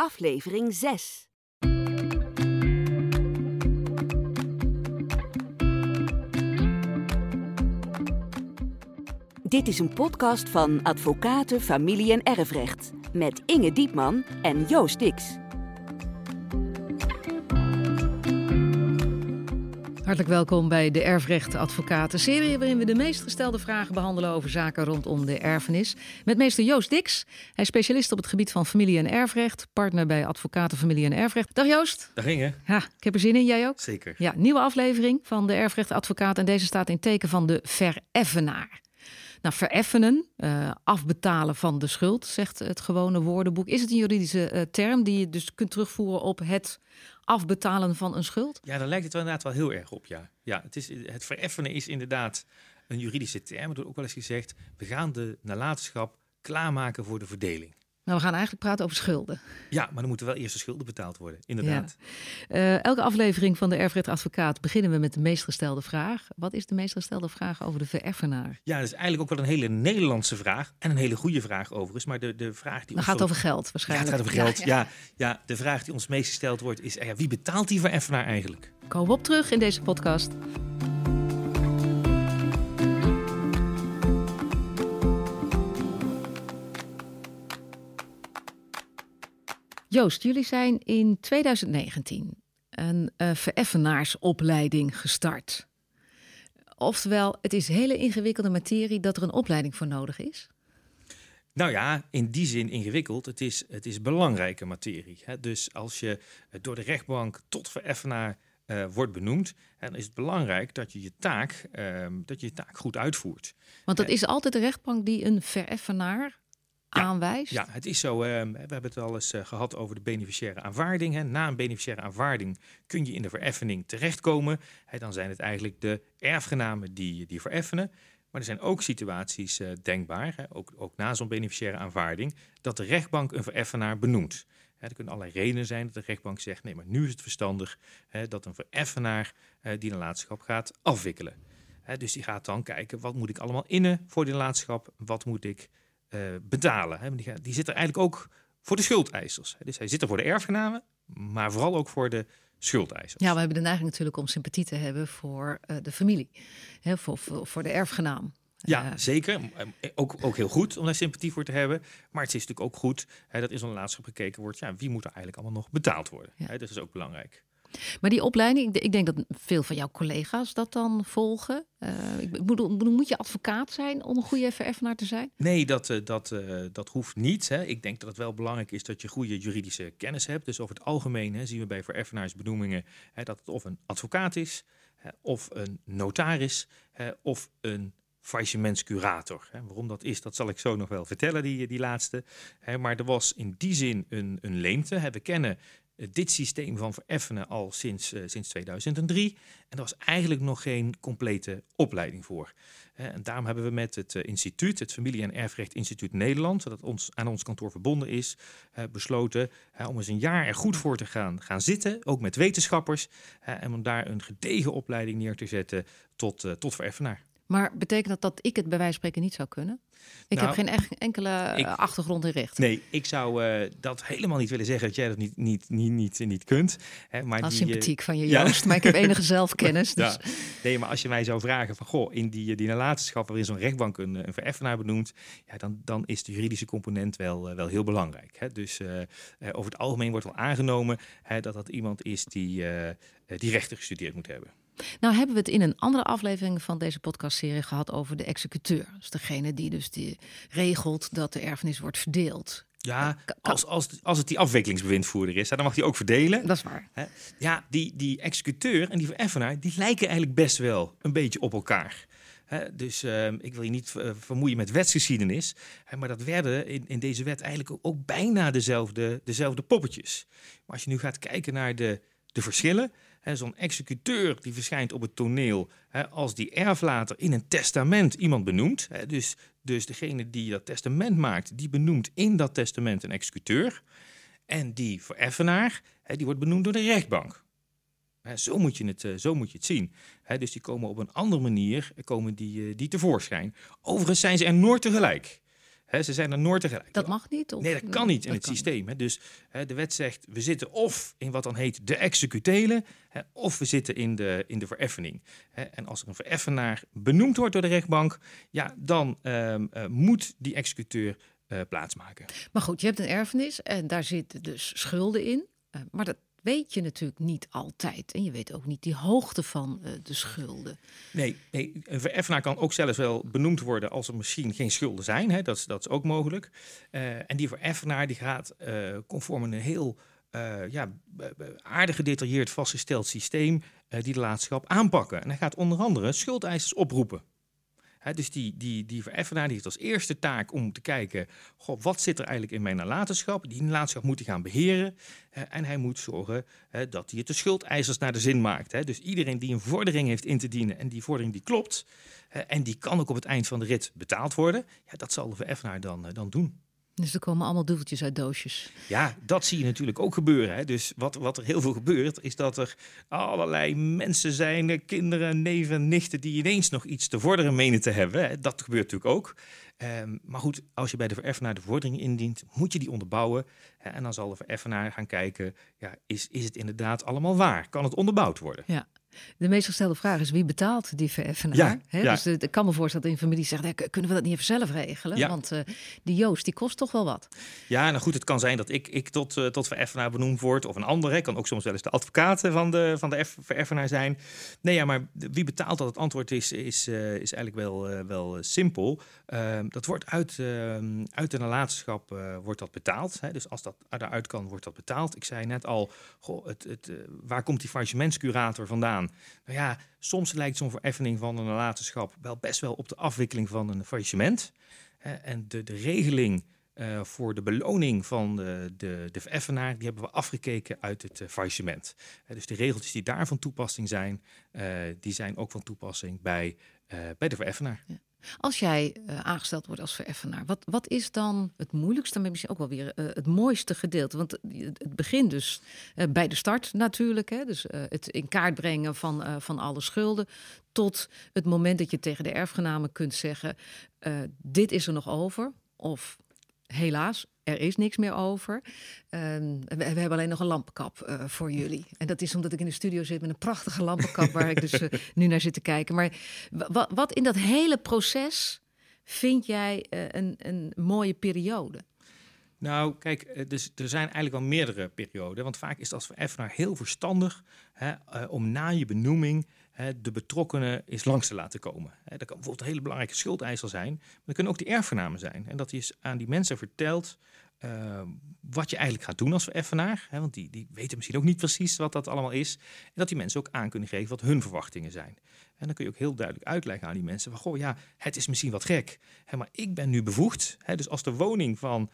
aflevering 6. Dit is een podcast van Advocaten, Familie en Erfrecht met Inge Diepman en Joost Dix. Hartelijk welkom bij de Erfrecht Advocaten serie waarin we de meest gestelde vragen behandelen over zaken rondom de erfenis. Met meester Joost Dix. Hij is specialist op het gebied van familie- en erfrecht, partner bij Advocaten Familie en Erfrecht. Dag Joost. Dag Inge. Ja, ik heb er zin in, jij ook? Zeker. Ja, nieuwe aflevering van de Erfrecht Advocaat en deze staat in teken van de vereffenaar. Nou, vereffenen, uh, afbetalen van de schuld, zegt het gewone woordenboek. Is het een juridische uh, term die je dus kunt terugvoeren op het afbetalen van een schuld? Ja, daar lijkt het wel inderdaad wel heel erg op, ja. ja het, is, het vereffenen is inderdaad een juridische term. Er wordt ook wel eens gezegd, we gaan de nalatenschap klaarmaken voor de verdeling. Nou, we gaan eigenlijk praten over schulden. Ja, maar dan moeten wel eerst de schulden betaald worden, inderdaad. Ja. Uh, elke aflevering van de Erfrecht Advocaat beginnen we met de meest gestelde vraag. Wat is de meest gestelde vraag over de vereffenaar? Ja, dat is eigenlijk ook wel een hele Nederlandse vraag. En een hele goede vraag overigens. Maar de, de vraag die Dan gaat het over geld waarschijnlijk. Ja, het gaat over geld. Ja, ja. ja, de vraag die ons meest gesteld wordt is, ja, wie betaalt die vereffenaar eigenlijk? Komen we op terug in deze podcast. Joost, jullie zijn in 2019 een uh, vereffenaarsopleiding gestart. Oftewel, het is hele ingewikkelde materie dat er een opleiding voor nodig is. Nou ja, in die zin ingewikkeld. Het is, het is belangrijke materie. Hè? Dus als je door de rechtbank tot vereffenaar uh, wordt benoemd, dan is het belangrijk dat je je taak, uh, dat je, je taak goed uitvoert. Want dat is altijd de rechtbank die een vereffenaar aanwijst? Ja, het is zo. Uh, we hebben het al eens uh, gehad over de beneficiaire aanvaarding. Hè. Na een beneficiaire aanvaarding kun je in de vereffening terechtkomen. Hè, dan zijn het eigenlijk de erfgenamen die, die vereffenen. Maar er zijn ook situaties uh, denkbaar, hè, ook, ook na zo'n beneficiaire aanvaarding, dat de rechtbank een vereffenaar benoemt. Hè, er kunnen allerlei redenen zijn dat de rechtbank zegt: nee, maar nu is het verstandig hè, dat een vereffenaar die nalatenschap gaat afwikkelen. dus die gaat dan kijken: wat moet ik allemaal innen voor die nalatenschap? Wat moet ik betalen. Hè. Die, die zit er eigenlijk ook voor de schuldeisers. Dus hij zit er voor de erfgenamen, maar vooral ook voor de schuldeisers. Ja, we hebben de neiging natuurlijk om sympathie te hebben voor uh, de familie, hè, voor, voor, voor, de erfgenaam. Ja, uh, zeker. Ook, ook heel goed om daar sympathie voor te hebben. Maar het is natuurlijk ook goed hè, dat in zo'n laatste gekeken wordt... Ja, wie moet er eigenlijk allemaal nog betaald worden? Ja. Hè, dat is ook belangrijk. Maar die opleiding, ik denk dat veel van jouw collega's dat dan volgen. Bedoel, moet je advocaat zijn om een goede vereffenaar te zijn? Nee, dat, uh, dat, uh, dat hoeft niet. Hè. Ik denk dat het wel belangrijk is dat je goede juridische kennis hebt. Dus over het algemeen hè, zien we bij vereffenaarsbenoemingen hè, dat het of een advocaat is, hè, of een notaris, of een faillissementscurator. Waarom dat is, dat zal ik zo nog wel vertellen, die, die laatste. Maar er was in die zin een, een leemte. We kennen dit systeem van vereffenen al sinds, uh, sinds 2003. En er was eigenlijk nog geen complete opleiding voor. En daarom hebben we met het uh, instituut, het Familie- en Erfrecht Instituut Nederland, dat ons, aan ons kantoor verbonden is, besloten om eens een jaar er goed voor te gaan, gaan zitten, ook met wetenschappers, en om daar een gedegen opleiding neer te zetten tot, tot vereffenaar. Maar betekent dat dat ik het bij wijze van spreken niet zou kunnen? Ik nou, heb geen echt enkele ik, achtergrond in recht. Nee, ik zou uh, dat helemaal niet willen zeggen dat jij dat niet, niet, niet, niet, niet kunt. Hè, maar als die, sympathiek van je Joost, ja. maar ik heb enige zelfkennis. Dus. Ja. Nee, maar als je mij zou vragen van, goh, in die, die nalatenschap waarin zo'n rechtbank een, een vereffenaar benoemt, ja, dan, dan is de juridische component wel, uh, wel heel belangrijk. Hè. Dus over het algemeen wordt wel aangenomen hè, dat dat iemand is die, die rechten gestudeerd moet hebben. Nou hebben we het in een andere aflevering van deze podcastserie gehad over de executeur. Dus degene die dus die regelt dat de erfenis wordt verdeeld. Ja, als, als, als het die afwikkelingsbewindvoerder is, dan mag hij ook verdelen. Dat is waar. Ja, die, die executeur en die vereffenaar, die lijken eigenlijk best wel een beetje op elkaar. He, dus uh, ik wil je niet uh, vermoeien met wetsgeschiedenis. He, maar dat werden in, in deze wet eigenlijk ook, ook bijna dezelfde, dezelfde poppetjes. Maar als je nu gaat kijken naar de, de verschillen. Zo'n executeur die verschijnt op het toneel he, als die erflater in een testament iemand benoemt. He, dus, dus degene die dat testament maakt, die benoemt in dat testament een executeur. En die vereffenaar, he, die wordt benoemd door de rechtbank. zo, moet je het, zo moet je het zien. dus die komen op een andere manier komen die, die tevoorschijn. Overigens zijn ze er nooit tegelijk. Ze zijn er nooit tegelijk. Dat mag niet? Of? Nee, dat kan niet in het systeem. Dus de wet zegt, we zitten of in wat dan heet de executele, of we zitten in de, in de vereffening. En als er een vereffenaar benoemd wordt door de rechtbank, ja, dan ehm, eh, moet die executeur uh, plaatsmaken. Maar goed, je hebt een erfenis en daar zitten dus schulden in. Uh, maar dat weet je natuurlijk niet altijd. En je weet ook niet die hoogte van uh, de schulden. Nee, nee, een vereffenaar kan ook zelfs wel benoemd worden als er misschien geen schulden zijn. Hè. Dat, is, dat is ook mogelijk. Uh, en die vereffenaar die gaat conform een heel ja, aardig gedetailleerd vastgesteld systeem die de laatschap aanpakken. En hij gaat onder andere schuldeisers oproepen dus die, die, die vereffenaar die heeft als eerste taak om te kijken, goh, wat zit er eigenlijk in mijn nalatenschap? Die nalatenschap moet hij gaan beheren en hij moet zorgen dat hij het de schuldeisers naar de zin maakt. Dus iedereen die een vordering heeft in te dienen en die vordering die klopt en die kan ook op het eind van de rit betaald worden, ja, dat zal de vereffenaar dan, eh, dan doen. Dus er komen allemaal duveltjes uit doosjes. Ja, dat zie je natuurlijk ook gebeuren. Hè. Dus wat, wat er heel veel gebeurt, is dat er allerlei mensen zijn, eh, kinderen, neven, nichten, die ineens nog iets te vorderen menen te hebben. Hè. Dat gebeurt natuurlijk ook. Um, maar goed, als je bij de vereffenaar de vordering indient, moet je die onderbouwen. Hè, en dan zal de vereffenaar gaan kijken, ja, is, is het inderdaad allemaal waar? Kan het onderbouwd worden? Ja. De meest gestelde vraag is wie betaalt die vereffenaar? Ja, Dus de, ik kan me voorstellen dat een familie zegt, kunnen we dat niet even zelf regelen? Ja. Want uh, die Joost, die kost toch wel wat? Ja, nou goed, het kan zijn dat ik, ik tot, uh, tot vereffenaar benoemd word of een ander. Hè. Kan ook soms wel eens de advocaat van de, van de vereffenaar zijn. Nee, ja, maar wie betaalt dat? Het antwoord is, is, uh, is eigenlijk wel, wel simpel. Ehm, dat wordt uit, ehm, uit de nalatenschap wordt dat betaald. Hè. Dus als dat eruit kan, wordt dat betaald. Ik zei net al, goh, het, het, waar komt die faillissementscurator vandaan? Nou ja, soms lijkt zo'n vereffening van een nalatenschap wel best wel op de afwikkeling van een faillissement. en de, de regeling uh, voor de beloning van de, de, de vereffenaar, die hebben we afgekeken uit het uh, faillissement. Dus de regeltjes die daar van toepassing zijn, die zijn ook van toepassing bij, bij de vereffenaar. Ja. Als jij uh, aangesteld wordt als vereffenaar, wat, wat is dan het moeilijkste, maar misschien ook wel weer uh, het mooiste gedeelte? Want het begint dus bij de start natuurlijk, hè? dus het in kaart brengen van, van alle schulden, tot het moment dat je tegen de erfgenamen kunt zeggen: dit is er nog over, of helaas, er is niks meer over. Ehm, we, hebben alleen nog een lampenkap uh, voor jullie. En dat is omdat ik in de studio zit met een prachtige lampenkap waar ik dus uh, nu naar zit te kijken. Maar wat in dat hele proces vind jij uh, een, een mooie periode? Nou, kijk, dus er zijn eigenlijk wel meerdere perioden. Want vaak is het als vereffenaar heel verstandig hè, om na je benoeming hè, de betrokkenen eens langs te laten komen. Dat kan bijvoorbeeld een hele belangrijke schuldeiser zijn, maar dat kunnen ook de erfgenamen zijn. En dat hij aan die mensen vertelt uh, wat je eigenlijk gaat doen als vereffenaar. Want die, die weten misschien ook niet precies wat dat allemaal is. En dat die mensen ook aan kunnen geven wat hun verwachtingen zijn. En dan kun je ook heel duidelijk uitleggen aan die mensen: van goh, ja, het is misschien wat gek, hè, maar ik ben nu bevoegd. Hè, dus als de woning van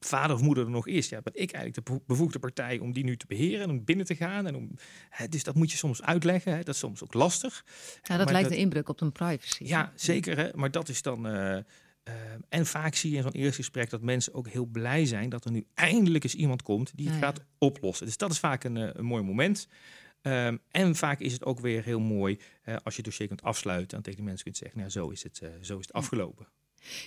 vader of moeder er nog is, ja, ben ik eigenlijk de bevoegde partij om die nu te beheren en om binnen te gaan. En om, hè, dus dat moet je soms uitleggen. Hè, dat is soms ook lastig. Ja, dat lijkt een inbreuk op een privacy. Ja, zeker. Hè, maar dat is dan. Uh, uh, en vaak zie je in zo'n eerste gesprek dat mensen ook heel blij zijn dat er nu eindelijk eens iemand komt die het gaat oplossen. Dus dat is vaak een, uh, een mooi moment. Um, en vaak is het ook weer heel mooi als je het dossier kunt afsluiten en tegen die mensen kunt zeggen, nou zo is het, zo is het afgelopen.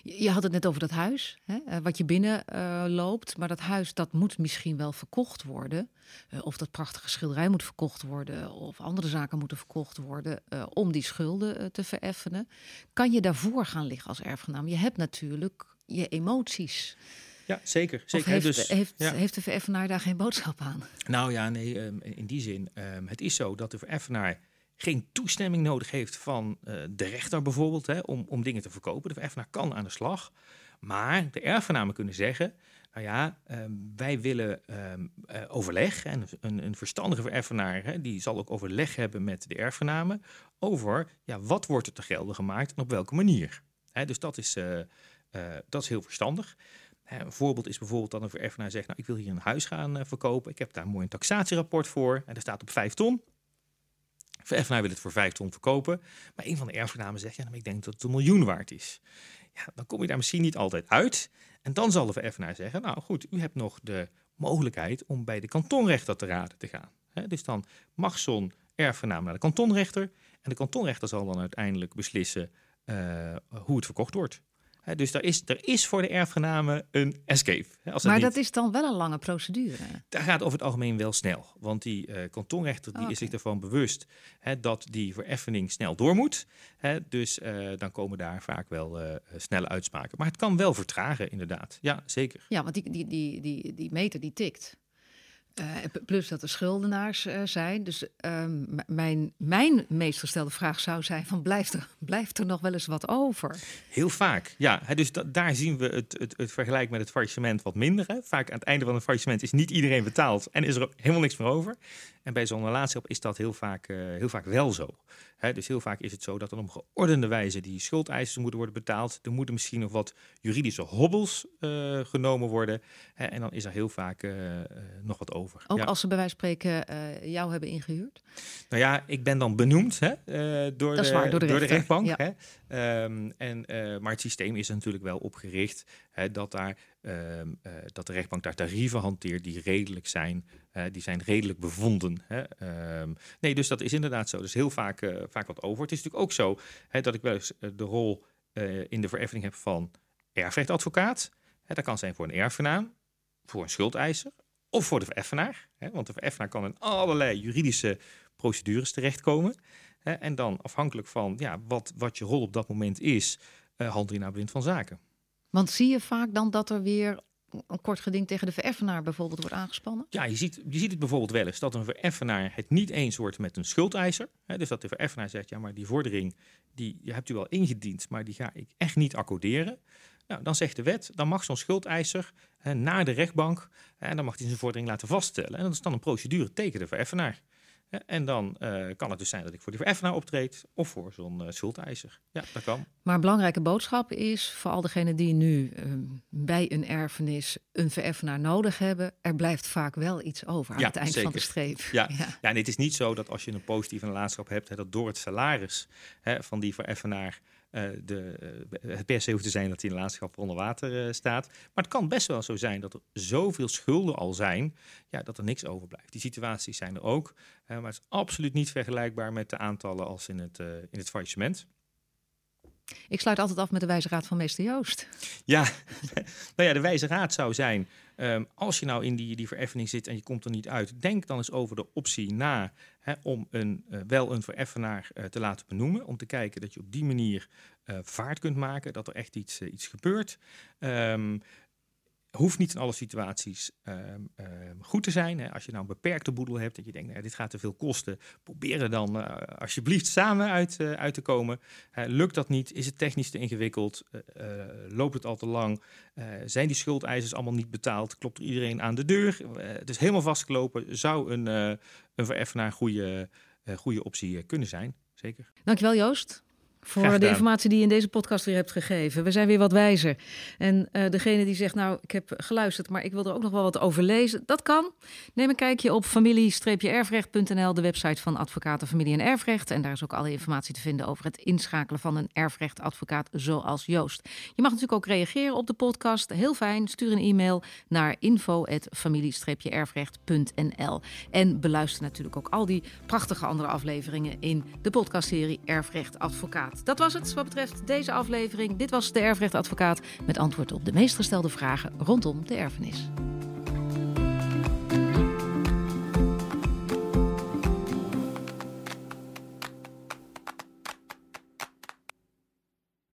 Je had het net over dat huis, hè, eh, wat je binnen uh, loopt. Maar dat huis dat moet misschien wel verkocht worden. Uh, of dat prachtige schilderij moet verkocht worden. Of andere zaken moeten verkocht worden uh, om die schulden te vereffenen. Kan je daarvoor gaan liggen als erfgenaam? Je hebt natuurlijk je emoties. Ja, zeker. zeker. heeft, dus, heeft, ja. heeft de vereffenaar daar geen boodschap aan? Nou ja, nee, um, in die zin. Um, het is zo dat de vereffenaar geen toestemming nodig heeft van uh, de rechter bijvoorbeeld hè, om, om dingen te verkopen. De erfenaar kan aan de slag. Maar de erfgenamen kunnen zeggen, nou ja, um, wij willen um, uh, overleg. En een, een verstandige erfenaar hè, die zal ook overleg hebben met de erfgenamen over ja, wat wordt er te gelden gemaakt en op welke manier. Hè, dus dat is, uh, dat is heel verstandig. Een voorbeeld is bijvoorbeeld dat een erfenaar zegt, nou ik wil hier een huis gaan verkopen. Ik heb daar een mooi taxatierapport voor en daar staat op vijf ton. Vereffenaar wil het voor vijf ton verkopen. Maar een van de erfgenamen zegt, ja, ik denk dat het een miljoen waard is. Ja, dan kom je daar misschien niet altijd uit. En dan zal de vereffenaar zeggen, nou goed, u hebt nog de mogelijkheid om bij de kantonrechter te raden te gaan. dus dan mag zo'n erfgenaam naar de kantonrechter. En de kantonrechter zal dan uiteindelijk beslissen uh, hoe het verkocht wordt. Dus er is, er is voor de erfgenamen een escape. Als maar dat is dan wel een lange procedure. Daar gaat over het algemeen wel snel. Want die uh, kantonrechter die is zich ervan bewust dat die vereffening snel door moet. dus uh, dan komen daar vaak wel uh, snelle uitspraken. Maar het kan wel vertragen, inderdaad. Ja, zeker. Ja, want die, die, die, die, die meter die tikt. Uh, plus dat er schuldenaars uh, zijn. Dus uh, mijn, mijn meest gestelde vraag zou zijn: van blijft, er, blijft er nog wel eens wat over? Heel vaak, ja. Dus daar zien we het, het, het vergelijk met het faillissement wat minder. Hè. Vaak aan het einde van een faillissement is niet iedereen betaald en is er helemaal niks meer over. En bij zo'n relatieop is dat heel vaak, uh, heel vaak wel zo. He, dus heel vaak is het zo dat er op geordende wijze die schuldeisers moeten worden betaald. Er moeten misschien nog wat juridische hobbels uh, genomen worden. He, en dan is er heel vaak uh, nog wat over. Ook als ze bij wijze van spreken jou hebben ingehuurd? Nou ja, ik ben dan benoemd hè, door, de, waar, door, de, door de rechtbank. Ja. Hè. Um, en, maar het systeem is natuurlijk wel opgericht hè, dat daar Ehm, eh, dat de rechtbank daar tarieven hanteert die redelijk zijn, die zijn redelijk bevonden. Hè. Ehm, nee, dus dat is inderdaad zo. Dus heel vaak, uh, vaak wat over. Het is natuurlijk ook zo hè, dat ik wel eens eh, de rol in de vereffening heb van erfrechtadvocaat. Hè, dat kan zijn voor een erfgenaam, voor een schuldeiser of voor de vereffenaar. Hè, want de vereffenaar kan in allerlei juridische procedures terechtkomen. Hè, en dan afhankelijk van ja, wat, wat je rol op dat moment is, handel je naar blind van zaken. Want zie je vaak dan dat er weer een kort geding tegen de vereffenaar bijvoorbeeld wordt aangespannen? Ja, je ziet, je ziet het bijvoorbeeld wel eens dat een vereffenaar het niet eens wordt met een schuldeiser. Dus dat de vereffenaar zegt, ja, maar die vordering die je hebt u wel ingediend, maar die ga ik echt niet accorderen. Nou, dan zegt de wet, dan mag zo'n schuldeiser naar de rechtbank en dan mag hij zijn vordering laten vaststellen. En dat is dan een procedure tegen de vereffenaar. En dan uh, kan het dus zijn dat ik voor die vereffenaar optreed of voor zo'n uh, schuldeiser. Ja, dat kan. Maar een belangrijke boodschap is voor al degenen die nu uh, bij een erfenis een vereffenaar nodig hebben, er blijft vaak wel iets over aan ja, het eind zeker. van de streep. Ja, ja. ja en het is niet zo dat als je een positieve nalatenschap hebt, hè, dat door het salaris hè, van die vereffenaar uh, de, uh, het per se hoeft te zijn dat die nalatenschap onder water uh, staat. Maar het kan best wel zo zijn dat er zoveel schulden al zijn, ja, dat er niks overblijft. Die situaties zijn er ook, maar het is absoluut niet vergelijkbaar met de aantallen als in het, in het faillissement. Ik sluit altijd af met de wijze raad van meester Joost. Ja, nou ja, de wijze raad zou zijn, um, als je nou in die, die vereffening zit en je komt er niet uit, denk dan eens over de optie na hè, om een, uh, wel een vereffenaar uh, te laten benoemen. Om te kijken dat je op die manier uh, vaart kunt maken, dat er echt iets, iets gebeurt. Um, hoeft niet in alle situaties um, um, goed te zijn. Hè. Als je nou een beperkte boedel hebt en je denkt, nou, dit gaat te veel kosten, probeer er dan uh, alsjeblieft samen uit, uh, uit te komen. Lukt dat niet? Is het technisch te ingewikkeld? loopt het al te lang? zijn die schuldeisers allemaal niet betaald? Klopt er iedereen aan de deur? het is helemaal vastgelopen. Zou een, een vereffenaar een goede, goede optie kunnen zijn? Zeker. Dankjewel Joost voor de informatie die je in deze podcast weer hebt gegeven. We zijn weer wat wijzer. En uh, degene die zegt, nou, ik heb geluisterd, maar ik wil er ook nog wel wat over lezen. Dat kan. Neem een kijkje op familie-erfrecht.nl, de website van Advocaten Familie en Erfrecht. En daar is ook alle informatie te vinden over het inschakelen van een erfrechtadvocaat zoals Joost. Je mag natuurlijk ook reageren op de podcast. Heel fijn. Stuur een e-mail naar info.familie-erfrecht.nl. En beluister natuurlijk ook al die prachtige andere afleveringen in de podcastserie Erfrecht Dat was het wat betreft deze aflevering. Dit was de Erfrechtadvocaat met antwoord op de meest gestelde vragen rondom de erfenis.